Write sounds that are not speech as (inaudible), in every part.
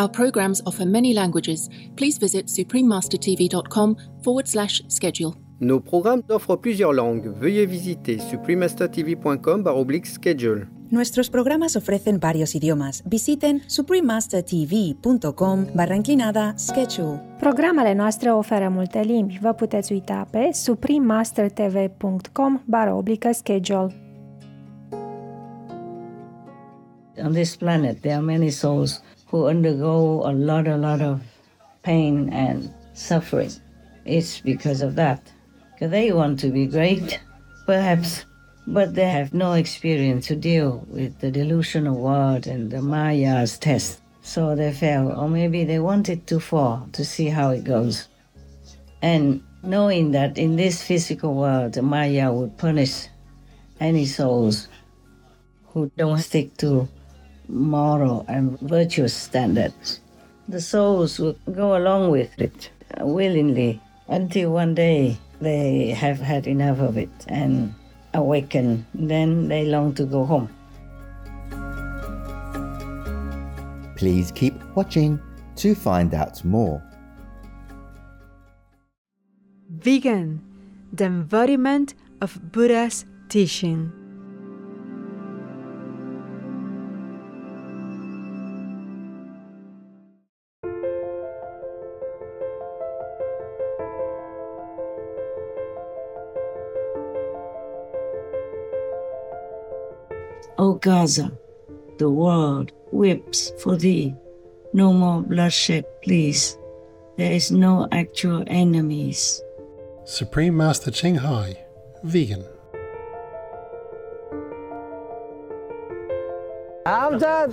Our programs offer many languages. Please visit suprememastertv.com forward slash schedule. Nos programmes offrent plusieurs langues. Veuillez visiter suprememastertv.com schedule. Nuestros programas ofrecen varios idiomas. Visiten suprememastertv.com barra inclinada schedule. Programele noastre oferă multe limbi. Vă puteți uita pe suprememastertv.com barra oblică schedule. On this planet, there are many souls who undergo a lot, a lot of pain and suffering. It's because of that. Because they want to be great, perhaps, but they have no experience to deal with the delusional world and the Maya's test. So they fail, or maybe they wanted to fall to see how it goes. And knowing that in this physical world, the Maya would punish any souls who don't stick to moral and virtuous standards. The souls will go along with it uh, willingly until one day they have had enough of it and awaken. Then they long to go home. Please keep watching to find out more. Vegan, the embodiment of Buddha's teaching. Gaza, the world weeps for thee. No more bloodshed, please. There is no actual enemies. Supreme Master Ching Hai, vegan. Amjad!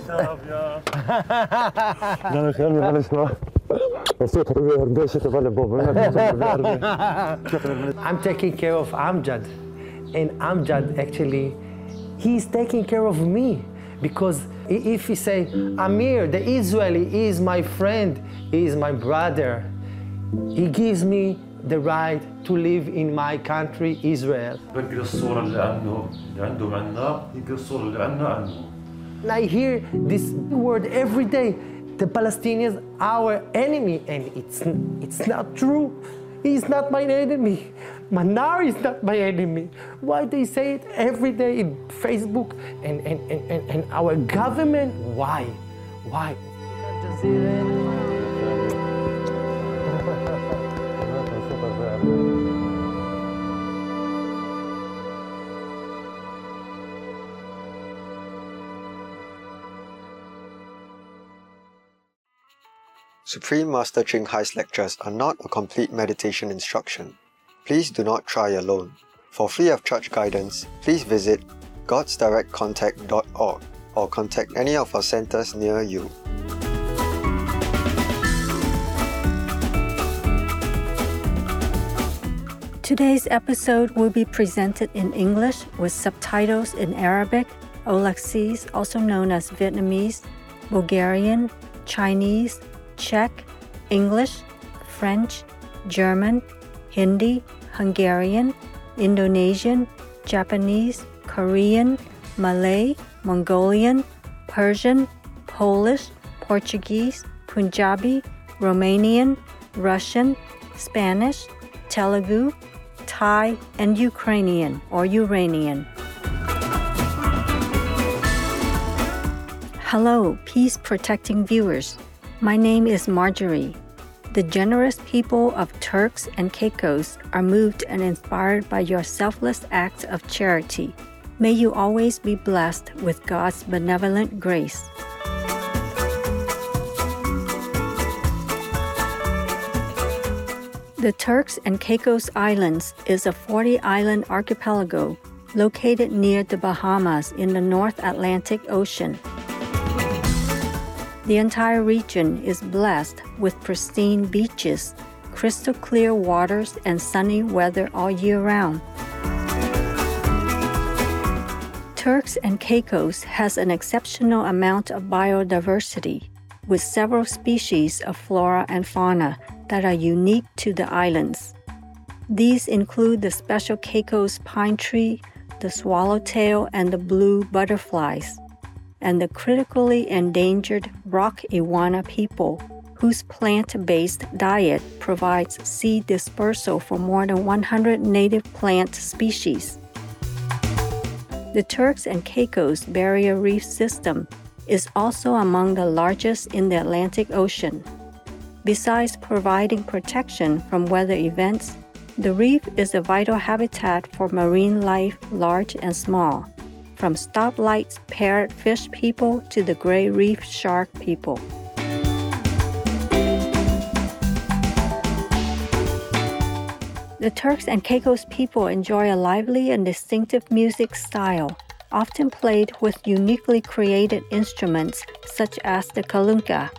I'm taking care of Amjad, and Amjad actually he is taking care of me. Because if he say, Amir, the Israeli is my friend, is my brother, he gives me the right to live in my country Israel. And I hear this word every day. The Palestinians our enemy, and it's, it's not true. He's not my enemy. Manar is not my enemy. Why they say it every day in Facebook and, and, and, and, our government? Why? Why? Supreme Master Ching Hai's lectures are not a complete meditation instruction. Please do not try alone. For free of charge guidance, please visit godsdirectcontact.org or contact any of our centers near you. Today's episode will be presented in English with subtitles in Arabic, Aulacese, also known as Vietnamese, Bulgarian, Chinese, Czech, English, French, German, Hindi, Hungarian, Indonesian, Japanese, Korean, Malay, Mongolian, Persian, Polish, Portuguese, Punjabi, Romanian, Russian, Spanish, Telugu, Thai, and Ukrainian or Uranian. Hello, peace protecting viewers. My name is Marjorie. The generous people of Turks and Caicos are moved and inspired by your selfless acts of charity. May you always be blessed with God's benevolent grace. The Turks and Caicos Islands is a 40 island archipelago located near the Bahamas in the North Atlantic Ocean. The entire region is blessed with pristine beaches, crystal clear waters, and sunny weather all year round. Turks and Caicos has an exceptional amount of biodiversity, with several species of flora and fauna that are unique to the islands. These include the special Caicos pine tree, the swallowtail, and the blue butterflies, and the critically endangered rock iguana people, whose plant based diet provides seed dispersal for more than 100 native plant species. The Turks and Caicos Barrier Reef System is also among the largest in the Atlantic Ocean. Besides providing protection from weather events, the reef is a vital habitat for marine life, large and small, from stoplights parrotfish people to the gray reef shark people. The Turks and Caicos people enjoy a lively and distinctive music style, often played with uniquely created instruments such as the kalunka.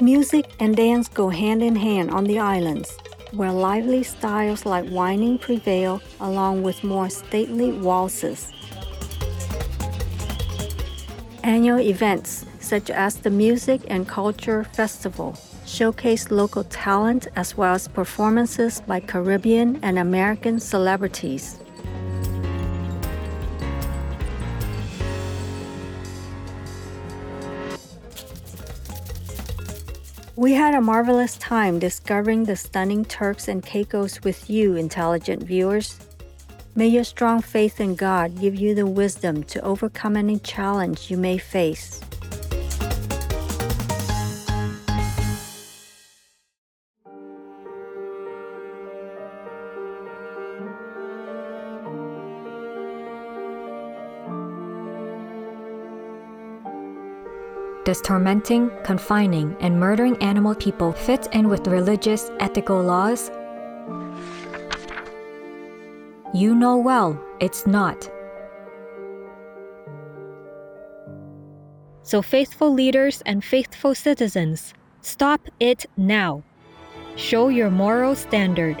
Music and dance go hand in hand on the islands, where lively styles like wining prevail along with more stately waltzes. Annual events such as the Music and Culture Festival showcase local talent as well as performances by Caribbean and American celebrities. We had a marvelous time discovering the stunning Turks and Caicos with you, intelligent viewers. May your strong faith in God give you the wisdom to overcome any challenge you may face. Does tormenting, confining, and murdering animal people fit in with religious, ethical laws? You know well it's not. So, faithful leaders and faithful citizens, stop it now. Show your moral standard.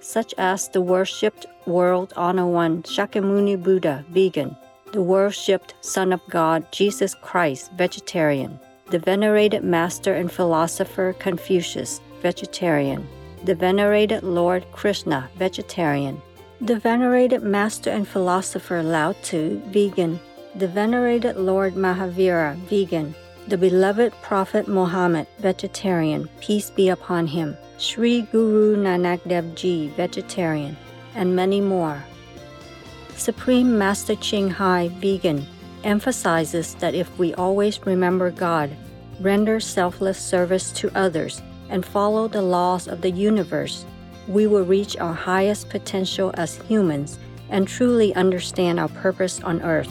such as the worshipped World Honor One Shakyamuni Buddha, vegan, the worshipped Son of God Jesus Christ, vegetarian, the venerated Master and Philosopher Confucius, vegetarian, the venerated Lord Krishna, vegetarian, the venerated Master and Philosopher Lao Tzu, vegan, the venerated Lord Mahavira, vegan, the beloved Prophet Muhammad, vegetarian, peace be upon him, Sri Guru Nanak Dev Ji, vegetarian, and many more. Supreme Master Ching Hai Vegan emphasizes that if we always remember God, render selfless service to others, and follow the laws of the universe, we will reach our highest potential as humans and truly understand our purpose on earth.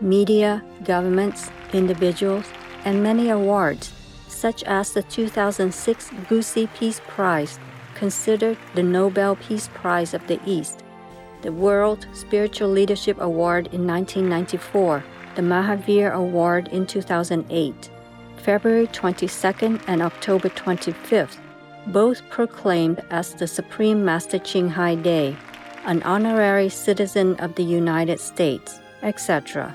media, governments, individuals, and many awards, such as the 2006 Gusi Peace Prize, considered the Nobel Peace Prize of the East, the World Spiritual Leadership Award in 1994, the Mahavir Award in 2008, February 22nd and October 25th, both proclaimed as the Supreme Master Ching Hai Day an honorary citizen of the United States, etc.,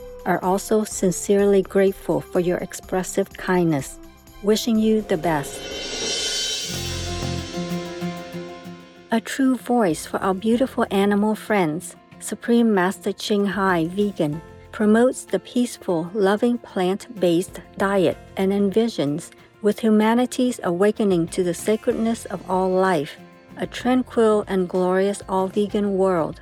are also sincerely grateful for your expressive kindness, wishing you the best. A true voice for our beautiful animal friends, Supreme Master Ching Hai Vegan promotes the peaceful, loving plant based diet and envisions, with humanity's awakening to the sacredness of all life, a tranquil and glorious all vegan world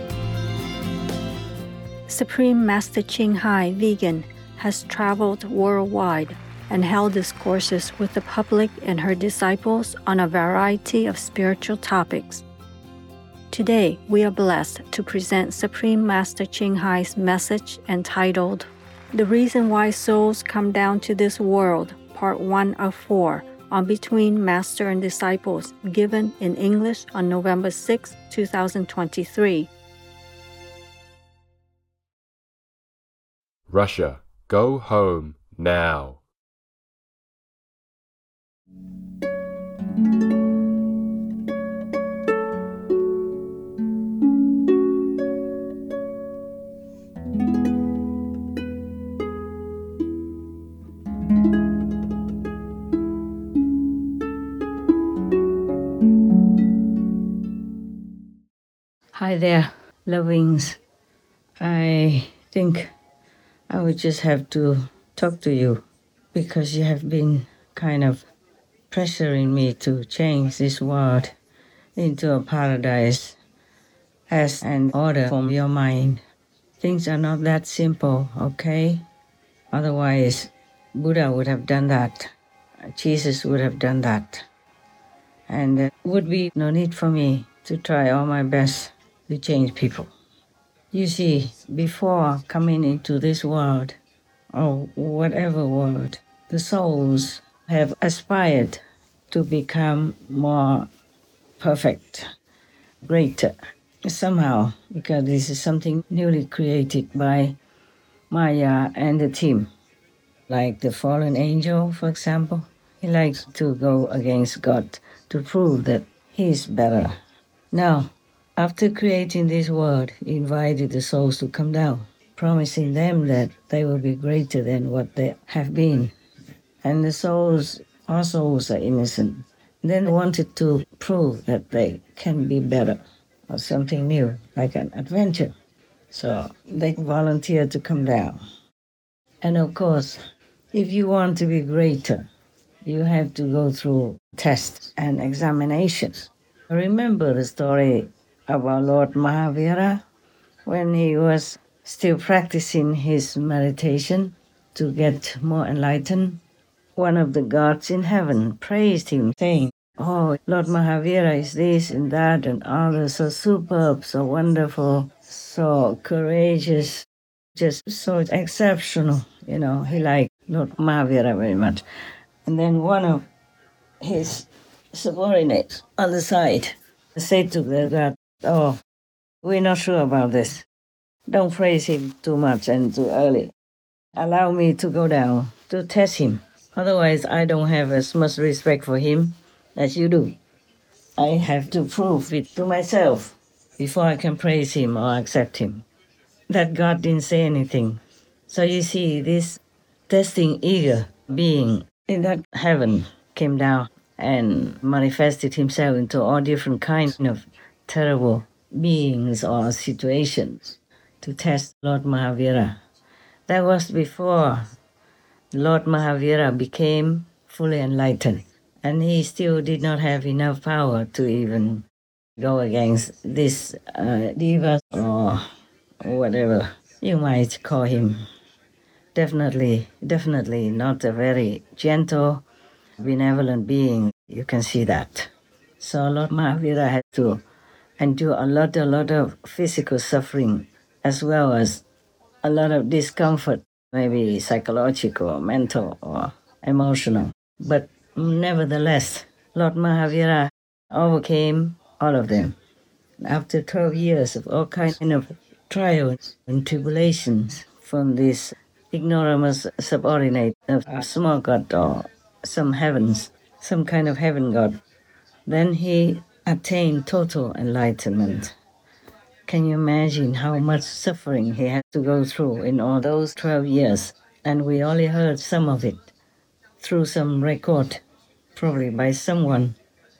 Supreme Master Ching Hai Vegan has traveled worldwide and held discourses with the public and her disciples on a variety of spiritual topics. Today, we are blessed to present Supreme Master Ching Hai's message entitled The Reason Why Souls Come Down to This World, Part 1 of 4, on Between Master and Disciples, given in English on November 6, 2023. Russia, go home now. Hi there, lovings. I think I would just have to talk to you because you have been kind of pressuring me to change this world into a paradise as an order from your mind. Things are not that simple, okay? Otherwise, Buddha would have done that. Jesus would have done that. And there would be no need for me to try all my best to change people. You see, before coming into this world, or whatever world, the souls have aspired to become more perfect, greater. Somehow, because this is something newly created by Maya and the team. Like the fallen angel, for example, he likes to go against God to prove that he is better. Now, after creating this world, he invited the souls to come down, promising them that they will be greater than what they have been. And the souls, our souls are innocent. Then wanted to prove that they can be better or something new, like an adventure. So they volunteered to come down. And of course, if you want to be greater, you have to go through tests and examinations. Remember the story of our Lord Mahavira when he was still practicing his meditation to get more enlightened. One of the gods in heaven praised him, saying, Oh, Lord Mahavira is this and that and others so superb, so wonderful, so courageous, just so exceptional. You know, he liked Lord Mahavira very much. And then one of his subordinates on the side said to the god, Oh, we're not sure about this. Don't praise him too much and too early. Allow me to go down to test him. Otherwise, I don't have as much respect for him as you do. I have to prove it to myself before I can praise him or accept him. That God didn't say anything. So you see, this testing eager being in that heaven came down and manifested himself into all different kinds of terrible beings or situations to test Lord Mahavira. That was before Lord Mahavira became fully enlightened, and he still did not have enough power to even go against this uh, deva or whatever you might call him. Definitely, definitely not a very gentle, benevolent being. You can see that. So Lord Mahavira had to endure a lot, a lot of physical suffering as well as a lot of discomfort, maybe psychological, mental, or emotional. But nevertheless, Lord Mahavira overcame all of them. After 12 years of all kinds of trials and tribulations from this ignoramus subordinate of a small god or some heavens, some kind of heaven god, then he attained total enlightenment. Can you imagine how much suffering he had to go through in all those 12 years? And we only heard some of it through some record, probably by someone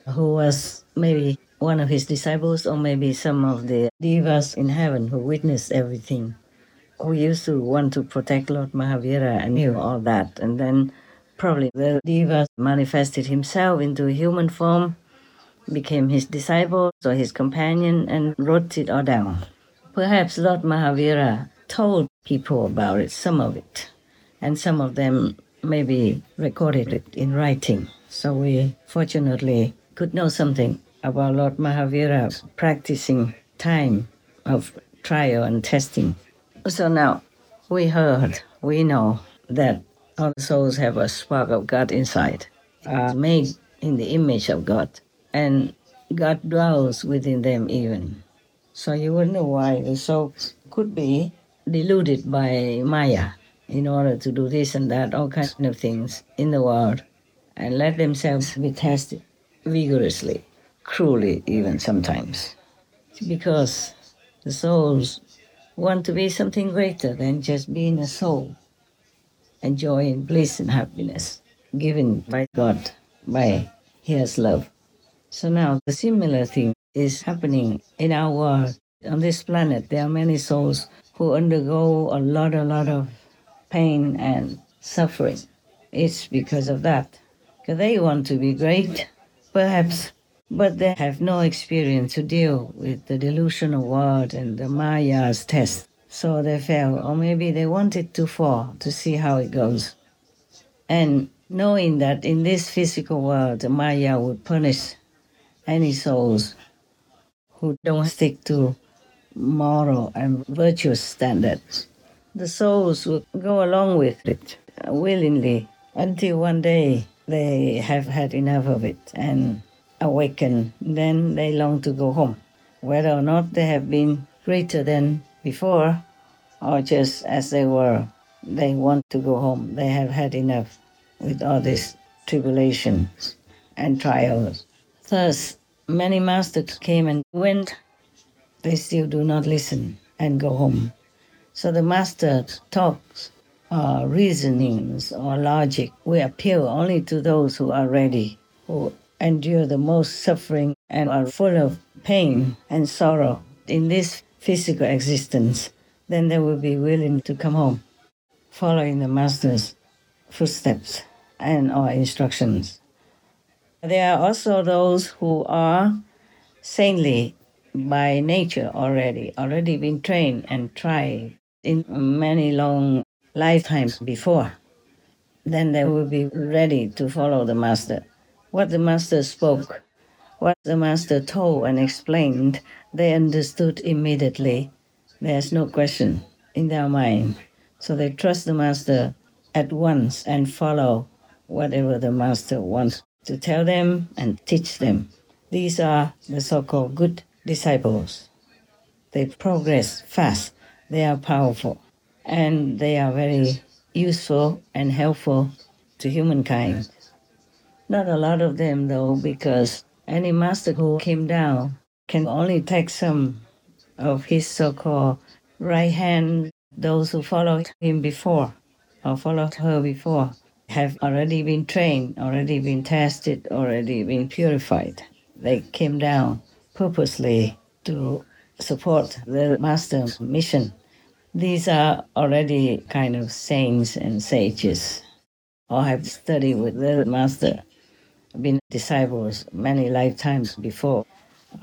who was maybe one of his disciples or maybe some of the devas in heaven who witnessed everything, who used to want to protect Lord Mahavira and knew all that. And then probably the deva manifested himself into human form, became his disciple or his companion, and wrote it all down. Perhaps Lord Mahavira told people about it, some of it, and some of them maybe recorded it in writing. So we fortunately could know something about Lord Mahavira practicing time of trial and testing. So now we heard, we know that all souls have a spark of God inside, are made in the image of God, and God dwells within them even. So you will know why the soul could be deluded by Maya in order to do this and that, all kinds of things in the world, and let themselves be tested vigorously, cruelly even sometimes. Because the souls want to be something greater than just being a soul, enjoying bliss and happiness given by God, by His love. So now the similar thing is happening in our world. On this planet, there are many souls who undergo a lot, a lot of pain and suffering. It's because of that. Because they want to be great, perhaps, but they have no experience to deal with the delusional world and the Maya's test. So they fell, or maybe they wanted to fall to see how it goes. And knowing that in this physical world, the Maya would punish any souls who don't stick to moral and virtuous standards. The souls will go along with it uh, willingly until one day they have had enough of it and awaken. Then they long to go home. Whether or not they have been greater than before or just as they were, they want to go home. They have had enough with all this tribulations and trials. Thus, many masters came and went. They still do not listen and go home. So the master talks uh, reasonings or logic will appeal only to those who are ready, who endure the most suffering and are full of pain and sorrow in this physical existence, then they will be willing to come home, following the master's footsteps and our instructions. There are also those who are saintly by nature already, already been trained and tried in many long lifetimes before. Then they will be ready to follow the master. What the master spoke, what the master told and explained, they understood immediately. There's no question in their mind. So they trust the master at once and follow whatever the master wants to tell them and teach them. These are the so called good disciples. They progress fast, they are powerful and they are very useful and helpful to humankind. Not a lot of them, though, because any master who came down can only take some of his so called right hand. Those who followed him before or followed her before have already been trained, already been tested, already been purified. They came down purposely to support the master's mission these are already kind of saints and sages, or have studied with the master, been disciples many lifetimes before.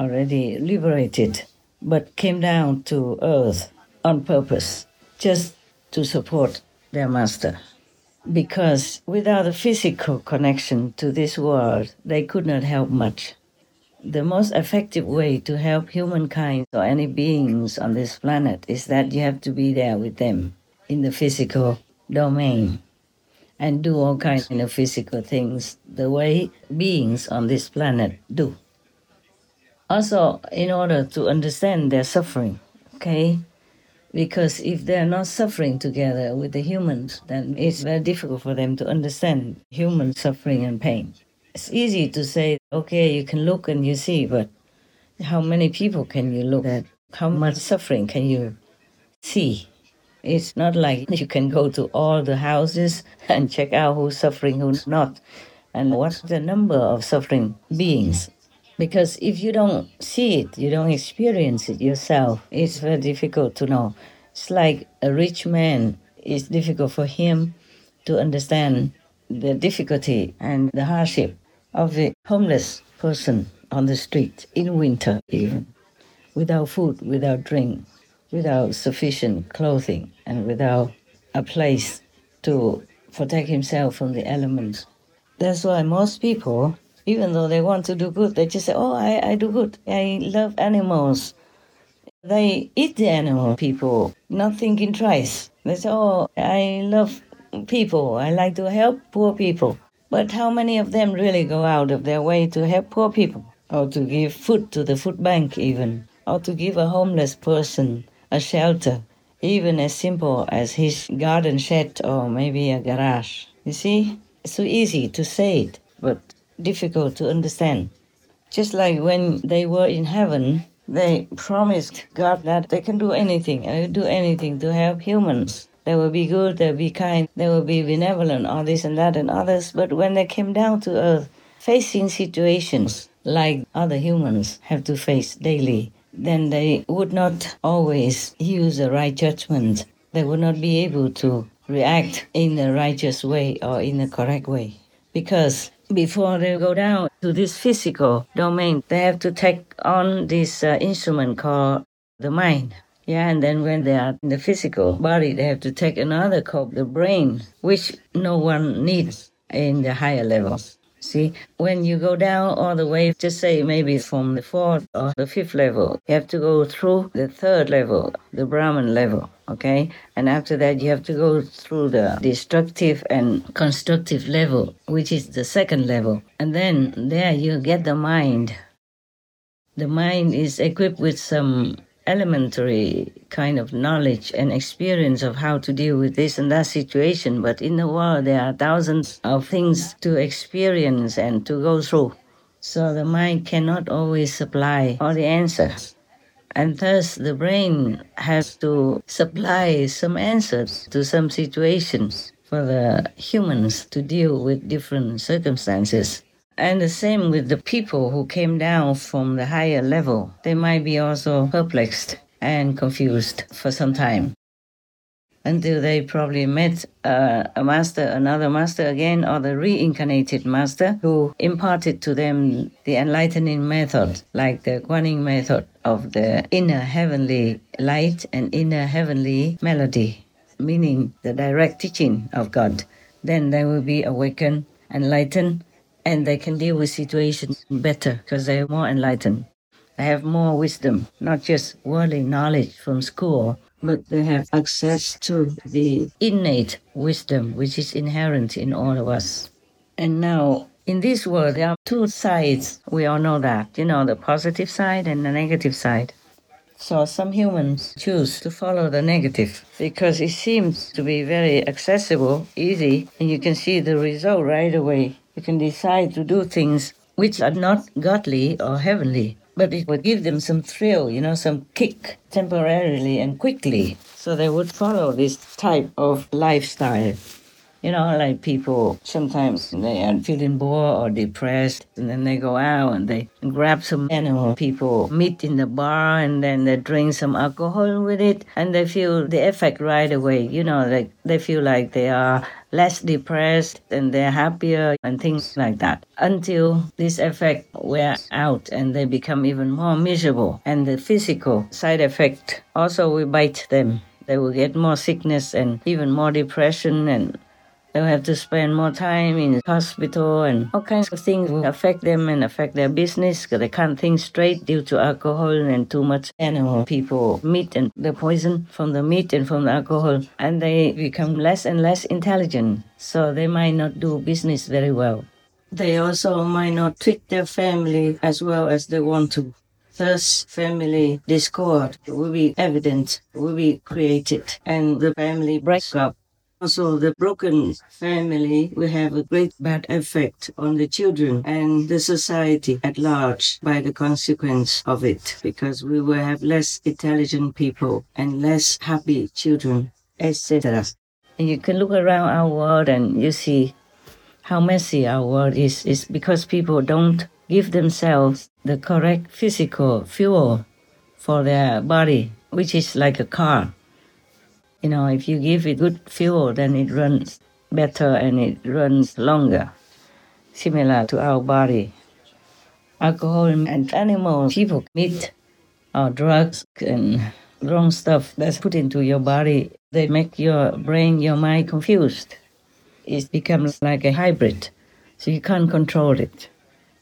already liberated, but came down to earth on purpose, just to support their master. Because without a physical connection to this world, they could not help much. The most effective way to help humankind or any beings on this planet is that you have to be there with them in the physical domain and do all kinds of physical things the way beings on this planet do. Also, in order to understand their suffering, okay? Because if they're not suffering together with the humans, then it's very difficult for them to understand human suffering and pain. It's easy to say, okay, you can look and you see, but how many people can you look at? How much suffering can you see? It's not like (laughs) you can go to all the houses (laughs) and check out who's suffering, who's not, and what's the number of suffering beings. Because if you don't see it, you don't experience it yourself, it's very difficult to know. It's like a rich man, it's difficult for him to understand the difficulty and the hardship of the homeless person on the street in winter, even without food, without drink, without sufficient clothing, and without a place to protect himself from the elements. That's why most people, even though they want to do good, they just say, Oh, I, I do good. I love animals. They eat the animal people, not thinking twice. They say, Oh, I love people. I like to help poor people. But how many of them really go out of their way to help poor people? Or to give food to the food bank, even? Or to give a homeless person a shelter? Even as simple as his garden shed or maybe a garage. You see? It's so easy to say it, but difficult to understand. Just like when they were in heaven, they promised God that they can do anything, they do anything to help humans. They will be good, they'll be kind, they will be benevolent, all this and that and others. But when they came down to earth, facing situations like other humans have to face daily, then they would not always use the right judgment. They would not be able to react in the righteous way or in the correct way. Because before they go down to this physical domain, they have to take on this uh, instrument called the mind. Yeah, and then when they are in the physical body, they have to take another called the brain, which no one needs in the higher levels. See, when you go down all the way, just say maybe from the fourth or the fifth level, you have to go through the third level, the Brahman level, okay? And after that, you have to go through the destructive and constructive level, which is the second level. And then there you get the mind. The mind is equipped with some elementary kind of knowledge and experience of how to deal with this and that situation. But in the world, there are thousands of things to experience and to go through. So the mind cannot always supply all the answers. And thus, the brain has to supply some answers to some situations for the humans to deal with different circumstances. And the same with the people who came down from the higher level. They might be also perplexed and confused for some time until they probably met uh, a master, another master again, or the reincarnated master who imparted to them the enlightening method, like the Guanyin method of the inner heavenly light and inner heavenly melody, meaning the direct teaching of God. Then they will be awakened, enlightened, and they can deal with situations better because they are more enlightened. They have more wisdom, not just worldly knowledge from school, but they have access to the innate wisdom which is inherent in all of us. And now, in this world, there are two sides. We all know that, you know, the positive side and the negative side. So some humans choose to follow the negative because it seems to be very accessible, easy, and you can see the result right away. You can decide to do things which are not godly or heavenly, but it would give them some thrill, you know, some kick temporarily and quickly. So they would follow this type of lifestyle. You know, like people sometimes they are feeling bored or depressed, and then they go out and they grab some animal people meat in the bar, and then they drink some alcohol with it, and they feel the effect right away. You know, like they feel like they are less depressed and they're happier and things like that. Until this effect wear out and they become even more miserable and the physical side effect also will bite them. They will get more sickness and even more depression and they'll have to spend more time in hospital and all kinds of things will affect them and affect their business because they can't think straight due to alcohol and too much animal. People meat and the poison from the meat and from the alcohol and they become less and less intelligent. So they might not do business very well. They also might not treat their family as well as they want to. Thus, family discord will be evident, will be created, and the family breaks up. Also, the broken family will have a great bad effect on the children and the society at large by the consequence of it, because we will have less intelligent people and less happy children, etc. And you can look around our world and you see how messy our world is. It's because people don't give themselves the correct physical fuel for their body, which is like a car. You know, if you give it good fuel, then it runs better and it runs longer, similar to our body. Alcohol and animal, people, meat, or drugs and wrong stuff that's put into your body, they make your brain, your mind confused. It becomes like a hybrid, so you can't control it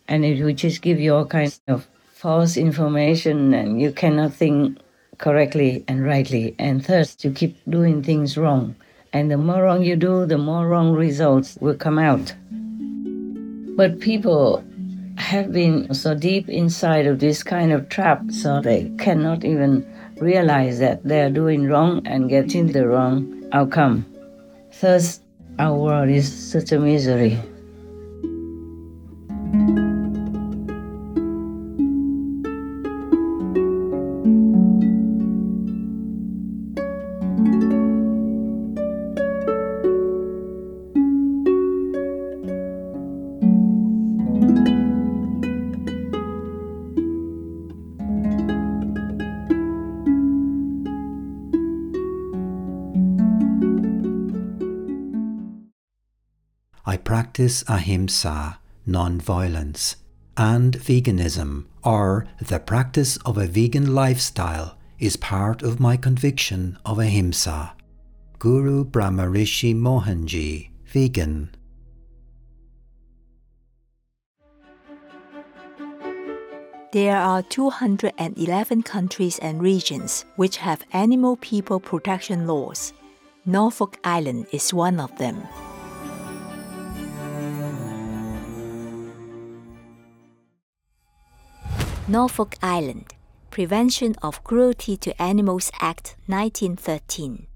and it will just give you all kinds of false information and you cannot think correctly and rightly. And thus you keep doing things wrong. And the more wrong you do the more wrong results will come out. But people have been so deep inside of this kind of trap so they cannot even realize that they are doing wrong and getting the wrong outcome. Thus our world is such a misery practice ahimsa, non-violence, and veganism, or the practice of a vegan lifestyle, is part of my conviction of ahimsa. Guru Brahmarishi Mohanji, vegan. There are 211 countries and regions which have animal people protection laws. Norfolk Island is one of them. Norfolk Island Prevention of Cruelty to Animals Act 1913.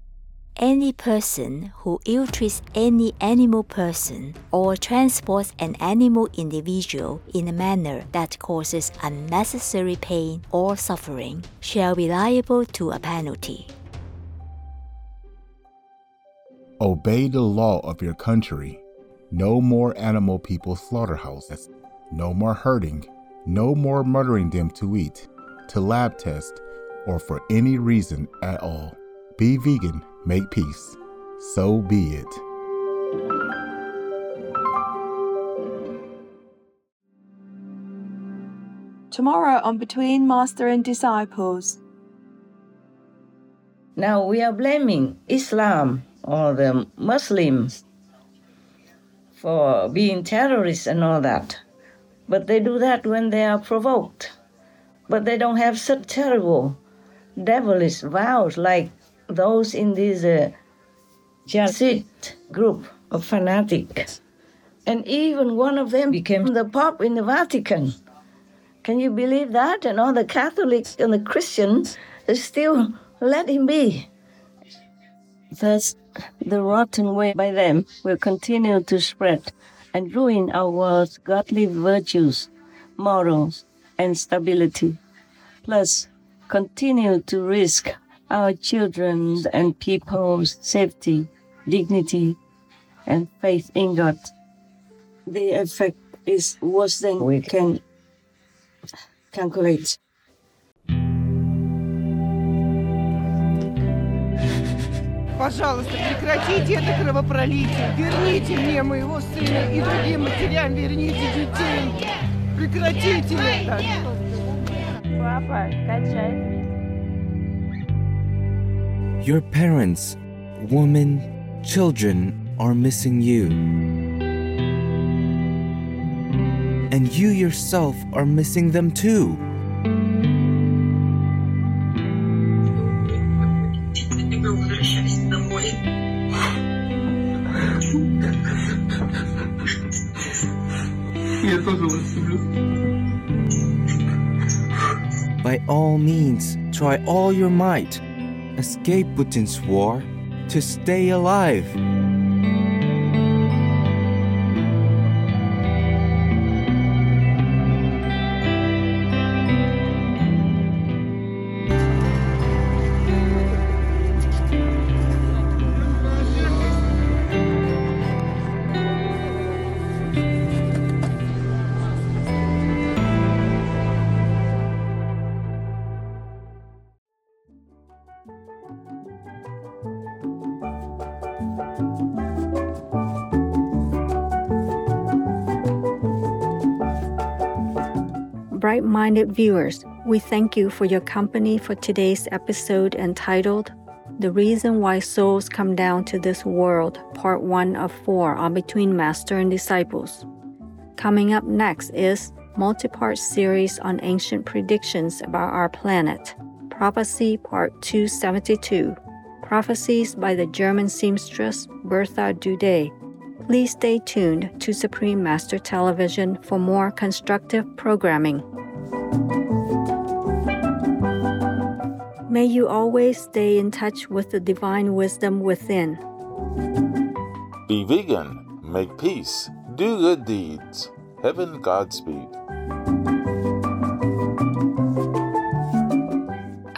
Any person who ill treats any animal person or transports an animal individual in a manner that causes unnecessary pain or suffering shall be liable to a penalty. Obey the law of your country. No more animal people slaughterhouses. No more hurting no more murdering them to eat, to lab test, or for any reason at all. Be vegan, make peace. So be it. Tomorrow on Between Master and Disciples. Now we are blaming Islam or the Muslims for being terrorists and all that. But they do that when they are provoked. But they don't have such terrible, devilish vows like those in this uh, Jesuit group of fanatics. And even one of them became the Pope in the Vatican. Can you believe that? And all the Catholics and the Christians still let him be. Thus, the rotten way by them will continue to spread and ruin our world's godly virtues, morals, and stability. Plus, continue to risk our children's and people's safety, dignity, and faith in God. The effect is worse than we can calculate. Пожалуйста, прекратите это кровопролитие. Верните мне моего сына и другим матерям верните детей. Прекратите это. Папа, качай. Your parents, women, children are missing you. And you yourself are missing them too. By all means, try all your might. Escape Putin's war to stay alive. Bright minded viewers, we thank you for your company for today's episode entitled The Reason Why Souls Come Down to This World, Part 1 of 4 on Between Master and Disciples. Coming up next is multi-part series on ancient predictions about our planet. Prophecy Part 272. Prophecies by the German seamstress Bertha Dudde. Please stay tuned to Supreme Master Television for more constructive programming. May you always stay in touch with the divine wisdom within. Be vegan, make peace, do good deeds. Heaven Godspeed.